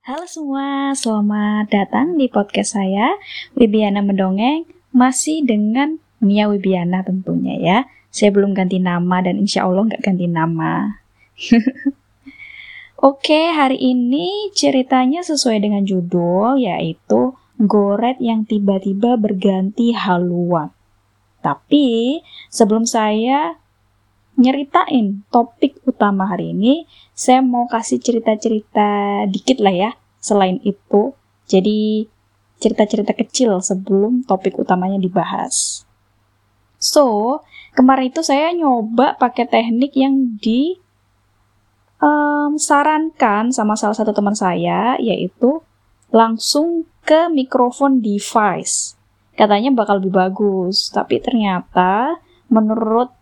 Halo semua, selamat datang di podcast saya, Wibiana Mendongeng, masih dengan Mia Wibiana tentunya ya. Saya belum ganti nama dan insya Allah nggak ganti nama. Oke, hari ini ceritanya sesuai dengan judul, yaitu Goret yang tiba-tiba berganti haluan. Tapi sebelum saya nyeritain topik utama hari ini, saya mau kasih cerita-cerita dikit lah ya. Selain itu, jadi cerita-cerita kecil sebelum topik utamanya dibahas. So, kemarin itu saya nyoba pakai teknik yang di um, sarankan sama salah satu teman saya, yaitu langsung ke mikrofon device. Katanya bakal lebih bagus, tapi ternyata menurut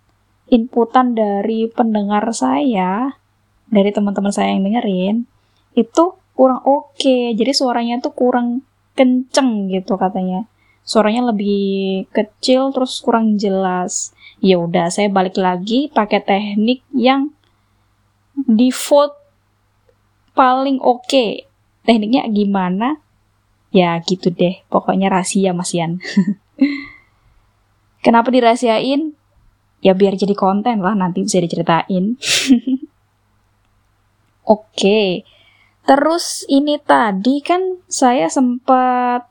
inputan dari pendengar saya, dari teman-teman saya yang dengerin itu kurang oke. Okay. jadi suaranya tuh kurang kenceng gitu katanya. Suaranya lebih kecil terus kurang jelas. Ya udah saya balik lagi pakai teknik yang default paling oke. Okay. tekniknya gimana? Ya gitu deh pokoknya rahasia Mas Yan kenapa dirahasiain ya biar jadi konten lah nanti bisa diceritain Oke. Terus ini tadi kan saya sempat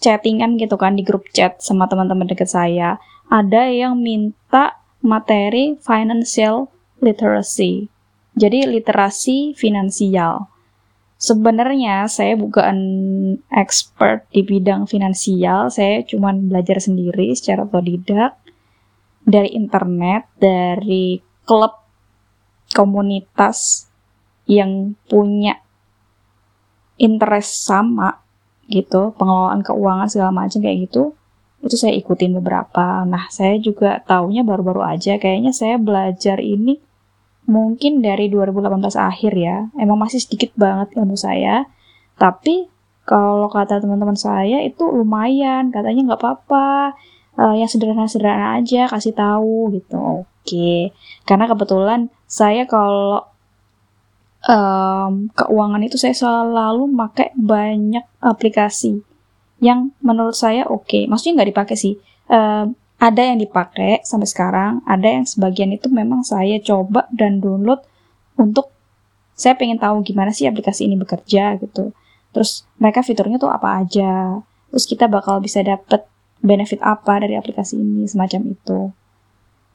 chattingan gitu kan di grup chat sama teman-teman deket saya. Ada yang minta materi financial literacy. Jadi literasi finansial. Sebenarnya saya bukan expert di bidang finansial, saya cuma belajar sendiri secara otodidak dari internet, dari klub komunitas yang punya interest sama gitu, pengelolaan keuangan segala macam kayak gitu, itu saya ikutin beberapa. Nah, saya juga taunya baru-baru aja, kayaknya saya belajar ini mungkin dari 2018 akhir ya. Emang masih sedikit banget ilmu saya, tapi kalau kata teman-teman saya itu lumayan, katanya nggak apa-apa, uh, yang sederhana-sederhana aja kasih tahu gitu. Oke, karena kebetulan saya kalau um, keuangan itu saya selalu pakai banyak aplikasi yang menurut saya oke. Okay. Maksudnya nggak dipakai sih. Um, ada yang dipakai sampai sekarang, ada yang sebagian itu memang saya coba dan download untuk saya pengen tahu gimana sih aplikasi ini bekerja gitu. Terus mereka fiturnya tuh apa aja. Terus kita bakal bisa dapet benefit apa dari aplikasi ini semacam itu.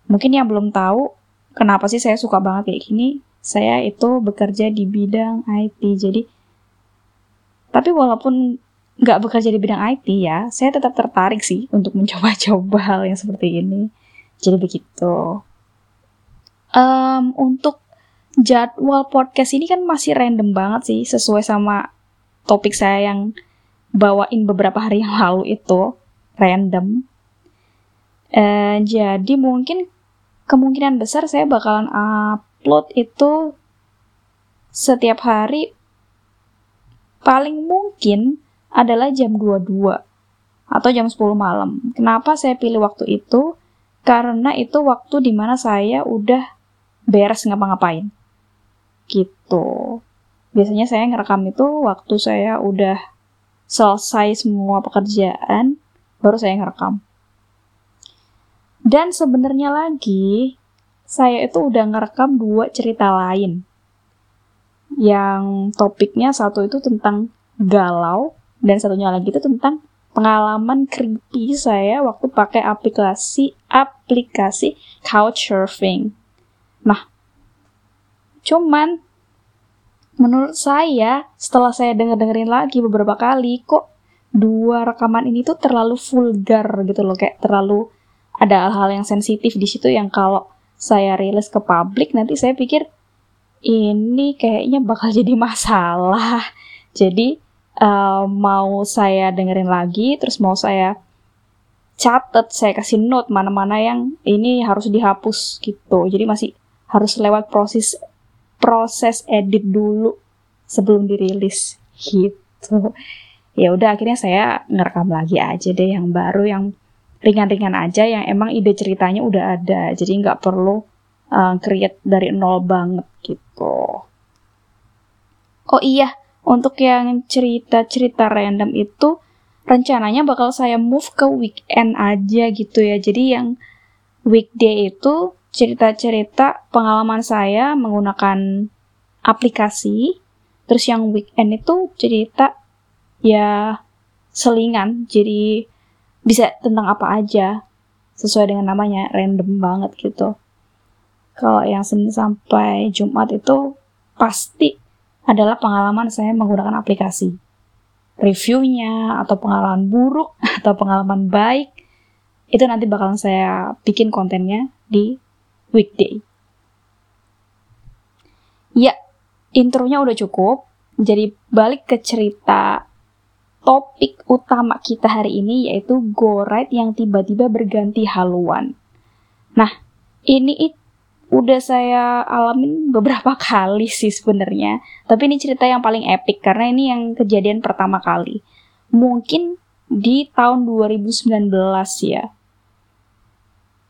Mungkin yang belum tahu kenapa sih saya suka banget kayak gini, saya itu bekerja di bidang IT. Jadi, tapi walaupun nggak bekerja di bidang IT ya, saya tetap tertarik sih untuk mencoba-coba hal yang seperti ini. Jadi begitu. Um, untuk jadwal podcast ini kan masih random banget sih, sesuai sama topik saya yang bawain beberapa hari yang lalu itu random. Uh, jadi mungkin kemungkinan besar saya bakalan up upload itu setiap hari paling mungkin adalah jam 22 atau jam 10 malam. Kenapa saya pilih waktu itu? Karena itu waktu di mana saya udah beres ngapa-ngapain. Gitu. Biasanya saya ngerekam itu waktu saya udah selesai semua pekerjaan, baru saya ngerekam. Dan sebenarnya lagi, saya itu udah ngerekam dua cerita lain. Yang topiknya satu itu tentang galau, dan satunya lagi itu tentang pengalaman creepy saya waktu pakai aplikasi aplikasi couchsurfing. Nah, cuman menurut saya setelah saya denger dengerin lagi beberapa kali kok dua rekaman ini tuh terlalu vulgar gitu loh kayak terlalu ada hal-hal yang sensitif di situ yang kalau saya rilis ke publik nanti saya pikir ini kayaknya bakal jadi masalah. Jadi uh, mau saya dengerin lagi terus mau saya catat saya kasih note mana-mana yang ini harus dihapus gitu. Jadi masih harus lewat proses proses edit dulu sebelum dirilis gitu ya udah akhirnya saya ngerekam lagi aja deh yang baru yang ringan-ringan aja yang emang ide ceritanya udah ada jadi nggak perlu uh, create dari nol banget gitu oh iya untuk yang cerita-cerita random itu rencananya bakal saya move ke weekend aja gitu ya. Jadi yang weekday itu cerita-cerita pengalaman saya menggunakan aplikasi. Terus yang weekend itu cerita ya selingan. Jadi bisa tentang apa aja. Sesuai dengan namanya, random banget gitu. Kalau yang Senin sampai Jumat itu pasti adalah pengalaman saya menggunakan aplikasi. Reviewnya, atau pengalaman buruk, atau pengalaman baik, itu nanti bakalan saya bikin kontennya di weekday. Ya, intronya udah cukup. Jadi balik ke cerita topik utama kita hari ini yaitu go ride yang tiba-tiba berganti haluan. Nah, ini udah saya alamin beberapa kali sih sebenarnya. Tapi ini cerita yang paling epic karena ini yang kejadian pertama kali. Mungkin di tahun 2019 ya.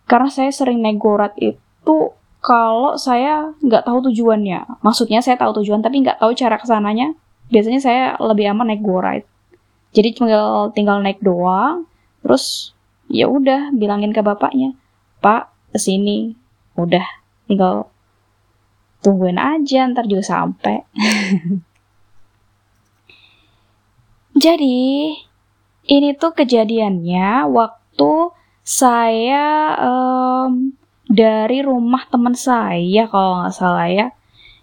Karena saya sering naik gorat itu kalau saya nggak tahu tujuannya. Maksudnya saya tahu tujuan tapi nggak tahu cara ke sananya. Biasanya saya lebih aman naik go. Jadi tinggal tinggal naik doang. Terus ya udah bilangin ke bapaknya, Pak ke sini. Udah tinggal tungguin aja ntar juga sampai jadi ini tuh kejadiannya waktu saya um, dari rumah teman saya kalau nggak salah ya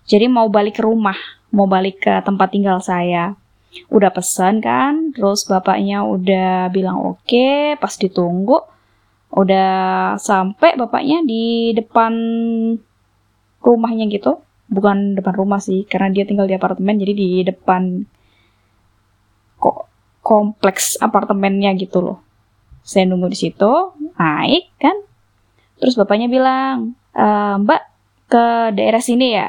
jadi mau balik ke rumah mau balik ke tempat tinggal saya udah pesan kan terus bapaknya udah bilang oke okay, pas ditunggu udah sampai bapaknya di depan rumahnya gitu. Bukan depan rumah sih karena dia tinggal di apartemen jadi di depan kok kompleks apartemennya gitu loh. Saya nunggu di situ naik kan. Terus bapaknya bilang e, mbak ke daerah sini ya?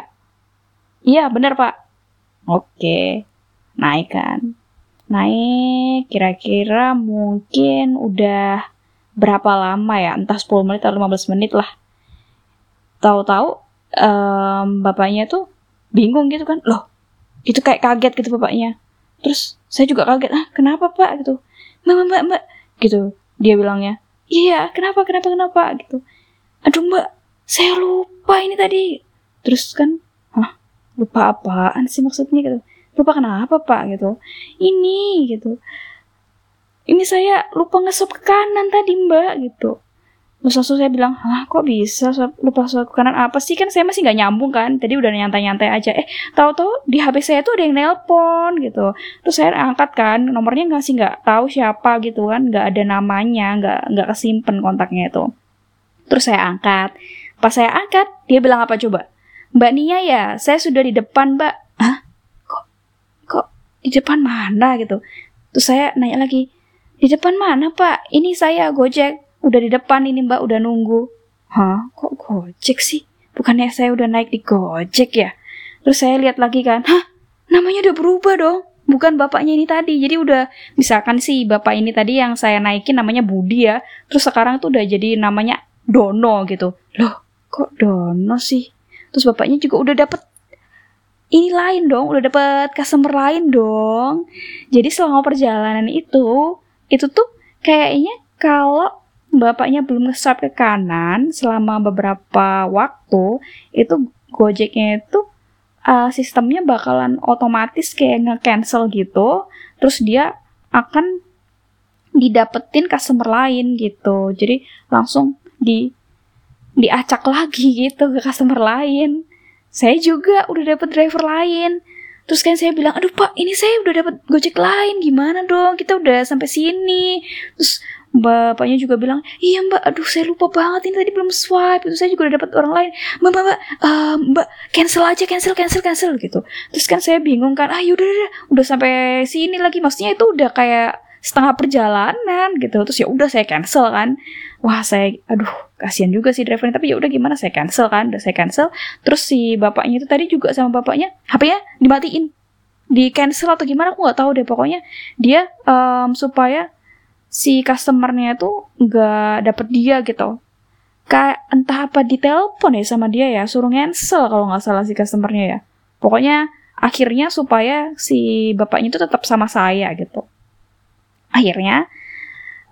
Iya benar pak. Oke naik kan? Naik kira-kira mungkin udah berapa lama ya? Entah 10 menit atau 15 menit lah. Tahu-tahu um, bapaknya tuh bingung gitu kan. Loh itu kayak kaget gitu bapaknya. Terus saya juga kaget ah kenapa pak? Gitu. Mbak mbak mbak. Gitu dia bilangnya. Iya kenapa kenapa kenapa? Gitu. Aduh mbak saya lupa ini tadi. Terus kan hah? Lupa apaan sih maksudnya? Gitu lupa kenapa pak? gitu. Ini gitu. Ini saya lupa ngesop ke kanan tadi mbak gitu. Terus langsung saya bilang ah kok bisa lupa ke kanan. Apa sih? Kan saya masih nggak nyambung kan. Tadi udah nyantai-nyantai aja. Eh tahu-tahu di HP saya tuh ada yang nelpon gitu. Terus saya angkat kan nomornya nggak sih nggak tahu siapa gitu kan. Nggak ada namanya nggak nggak kesimpan kontaknya itu. Terus saya angkat. Pas saya angkat dia bilang apa coba? Mbak Nia ya saya sudah di depan Mbak di depan mana gitu terus saya nanya lagi di depan mana pak? Ini saya Gojek. Udah di depan ini mbak, udah nunggu. Hah? Kok Gojek sih? Bukannya saya udah naik di Gojek ya? Terus saya lihat lagi kan, hah? Namanya udah berubah dong. Bukan bapaknya ini tadi. Jadi udah, misalkan sih bapak ini tadi yang saya naikin namanya Budi ya. Terus sekarang tuh udah jadi namanya Dono gitu. Loh, kok Dono sih? Terus bapaknya juga udah dapet ini lain dong, udah dapet customer lain dong. Jadi selama perjalanan itu, itu tuh kayaknya kalau bapaknya belum nge ke kanan selama beberapa waktu itu Gojeknya itu uh, sistemnya bakalan otomatis kayak nge-cancel gitu. Terus dia akan didapetin customer lain gitu. Jadi langsung di diacak lagi gitu ke customer lain saya juga udah dapet driver lain Terus kan saya bilang, aduh pak, ini saya udah dapat gojek lain, gimana dong? Kita udah sampai sini. Terus bapaknya juga bilang, iya mbak, aduh saya lupa banget ini tadi belum swipe. Itu saya juga udah dapat orang lain. Mbak, mbak, mbak, uh, mbak, cancel aja, cancel, cancel, cancel gitu. Terus kan saya bingung kan, ah yaudah, udah, udah sampai sini lagi. Maksudnya itu udah kayak setengah perjalanan gitu. Terus ya udah saya cancel kan. Wah saya, aduh kasihan juga sih drivernya. Tapi ya udah gimana? Saya cancel kan udah saya cancel. Terus si bapaknya itu tadi juga sama bapaknya HP-nya dimatiin. Di cancel atau gimana aku nggak tahu deh. Pokoknya dia um, supaya si customernya tuh nggak dapet dia gitu. Kayak entah apa di telepon ya sama dia ya suruh cancel kalau nggak salah si customernya ya. Pokoknya akhirnya supaya si bapaknya itu tetap sama saya gitu akhirnya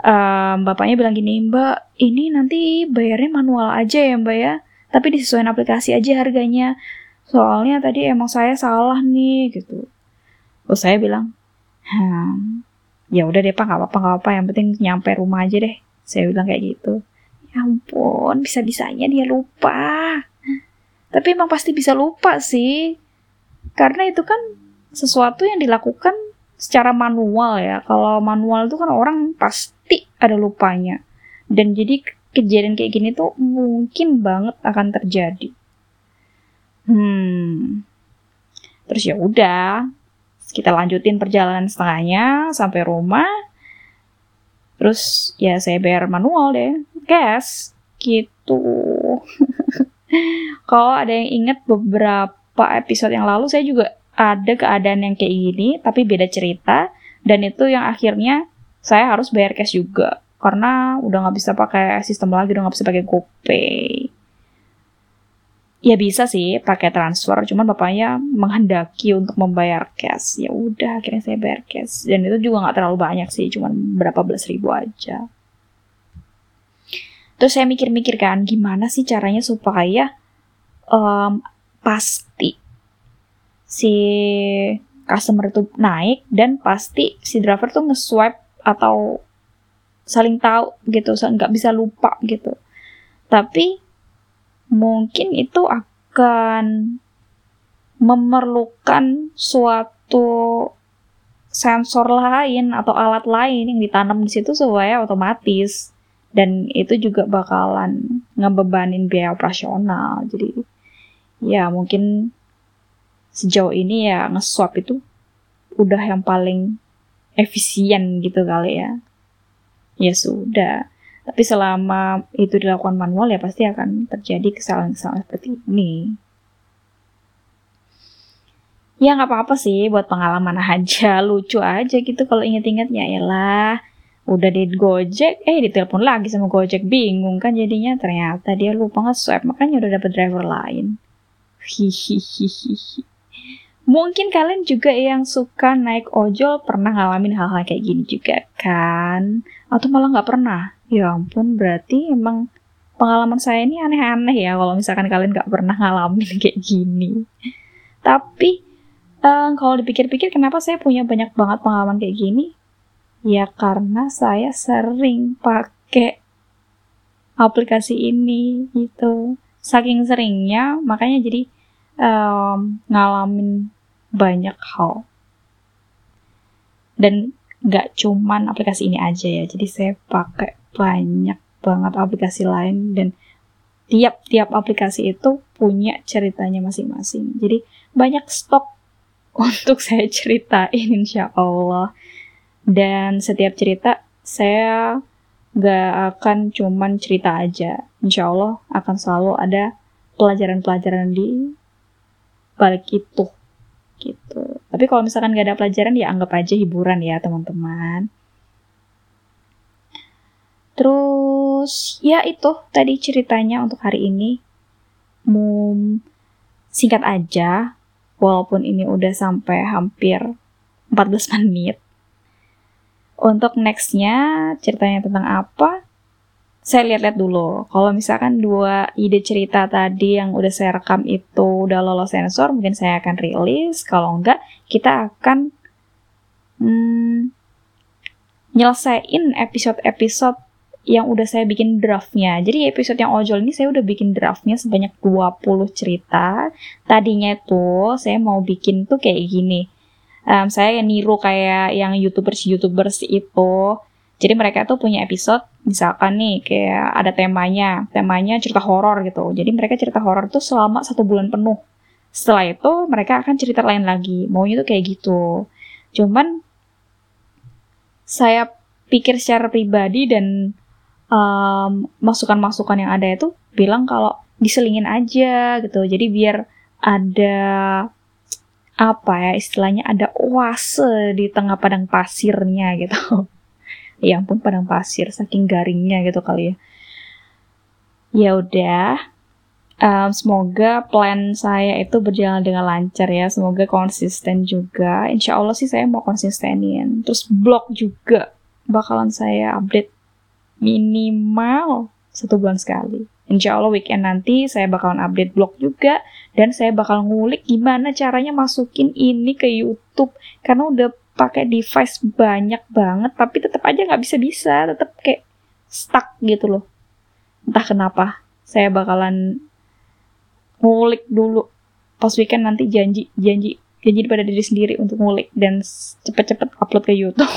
um, bapaknya bilang gini mbak ini nanti bayarnya manual aja ya mbak ya. Tapi disesuaikan aplikasi aja harganya. Soalnya tadi emang saya salah nih gitu. Terus saya bilang hmm, ya udah deh pak nggak apa-apa nggak apa yang penting nyampe rumah aja deh. Saya bilang kayak gitu. Ya ampun bisa bisanya dia lupa. Tapi emang pasti bisa lupa sih. Karena itu kan sesuatu yang dilakukan secara manual ya. Kalau manual itu kan orang pasti ada lupanya. Dan jadi kejadian kayak gini tuh mungkin banget akan terjadi. Hmm. Terus ya udah kita lanjutin perjalanan setengahnya sampai rumah. Terus ya saya bayar manual deh gas gitu. Kalau ada yang inget beberapa episode yang lalu saya juga ada keadaan yang kayak gini tapi beda cerita dan itu yang akhirnya saya harus bayar cash juga. Karena udah nggak bisa pakai sistem lagi udah nggak bisa pakai GoPay. Ya bisa sih pakai transfer cuman bapaknya menghendaki untuk membayar cash. Ya udah akhirnya saya bayar cash. Dan itu juga nggak terlalu banyak sih cuman berapa belas ribu aja. Terus saya mikir-mikir kan gimana sih caranya supaya um, pasti si customer itu naik dan pasti si driver tuh nge-swipe atau saling tahu gitu nggak bisa lupa gitu. Tapi mungkin itu akan memerlukan suatu sensor lain atau alat lain yang ditanam di situ supaya otomatis. Dan itu juga bakalan ngebebanin biaya operasional. Jadi ya mungkin sejauh ini ya nge-swap itu udah yang paling efisien gitu kali ya ya sudah tapi selama itu dilakukan manual ya pasti akan terjadi kesalahan-kesalahan seperti ini. Ya nggak apa-apa sih buat pengalaman aja, lucu aja gitu kalau inget-inget ya lah. Udah di Gojek, eh ditelepon lagi sama Gojek, bingung kan jadinya ternyata dia lupa nge-swipe, makanya udah dapet driver lain. Hihihihi. Mungkin kalian juga yang suka naik ojol pernah ngalamin hal-hal kayak gini juga kan? Atau malah nggak pernah? Ya ampun, berarti emang pengalaman saya ini aneh-aneh ya kalau misalkan kalian gak pernah ngalamin kayak gini. Tapi um, kalau dipikir-pikir kenapa saya punya banyak banget pengalaman kayak gini? Ya karena saya sering pakai aplikasi ini gitu. Saking seringnya makanya jadi um, ngalamin banyak hal. Dan gak cuman aplikasi ini aja ya. Jadi saya pakai banyak banget aplikasi lain dan tiap-tiap aplikasi itu punya ceritanya masing-masing. Jadi banyak stok untuk saya ceritain insya Allah. Dan setiap cerita saya gak akan cuman cerita aja. Insya Allah akan selalu ada pelajaran-pelajaran di balik itu. Gitu. Tapi kalau misalkan gak ada pelajaran ya anggap aja hiburan ya teman-teman. Terus ya itu tadi ceritanya untuk hari ini. Mum singkat aja walaupun ini udah sampai hampir 14 menit. Untuk nextnya ceritanya tentang apa? Saya lihat-lihat dulu. Kalau misalkan dua ide cerita tadi yang udah saya rekam itu udah lolos sensor, mungkin saya akan rilis. Kalau enggak, kita akan hmm, nyelesain episode-episode yang udah saya bikin draftnya. Jadi episode yang ojol ini saya udah bikin draftnya sebanyak 20 cerita. Tadinya tuh saya mau bikin tuh kayak gini. Um, saya niru kayak yang youtubers-youtubers itu. Jadi mereka tuh punya episode, misalkan nih kayak ada temanya, temanya cerita horor gitu. Jadi mereka cerita horor tuh selama satu bulan penuh. Setelah itu mereka akan cerita lain lagi. Maunya tuh kayak gitu. Cuman saya pikir secara pribadi dan masukan-masukan um, yang ada itu bilang kalau diselingin aja gitu. Jadi biar ada apa ya istilahnya ada oase di tengah padang pasirnya gitu. ya ampun padang pasir saking garingnya gitu kali ya. Ya udah. um, semoga plan saya itu berjalan dengan lancar ya semoga konsisten juga insya Allah sih saya mau konsistenin terus blog juga bakalan saya update minimal satu bulan sekali insya Allah weekend nanti saya bakalan update blog juga dan saya bakal ngulik gimana caranya masukin ini ke YouTube karena udah pakai device banyak banget tapi tetap aja nggak bisa bisa tetap kayak stuck gitu loh. Entah kenapa saya bakalan ngulik dulu. Pas weekend nanti janji janji janji pada diri sendiri untuk ngulik dan cepet-cepet upload ke YouTube.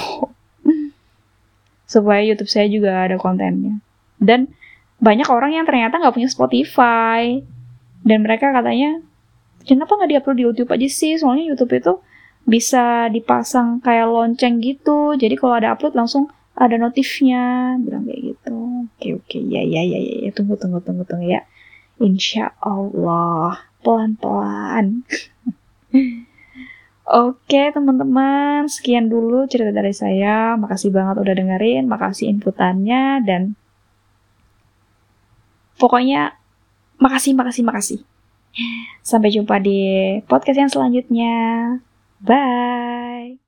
Supaya YouTube saya juga ada kontennya. Dan banyak orang yang ternyata nggak punya Spotify. Dan mereka katanya kenapa nggak diupload di YouTube aja sih? Soalnya YouTube itu bisa dipasang kayak lonceng gitu. Jadi kalau ada upload langsung ada notifnya. Bilang kayak gitu. Oke oke. Ya ya ya ya, ya. tunggu tunggu tunggu tunggu ya. Insya Allah. Pelan pelan Oke teman-teman, sekian dulu cerita dari saya. Makasih banget udah dengerin, makasih inputannya, dan pokoknya makasih, makasih, makasih. Sampai jumpa di podcast yang selanjutnya. Bye.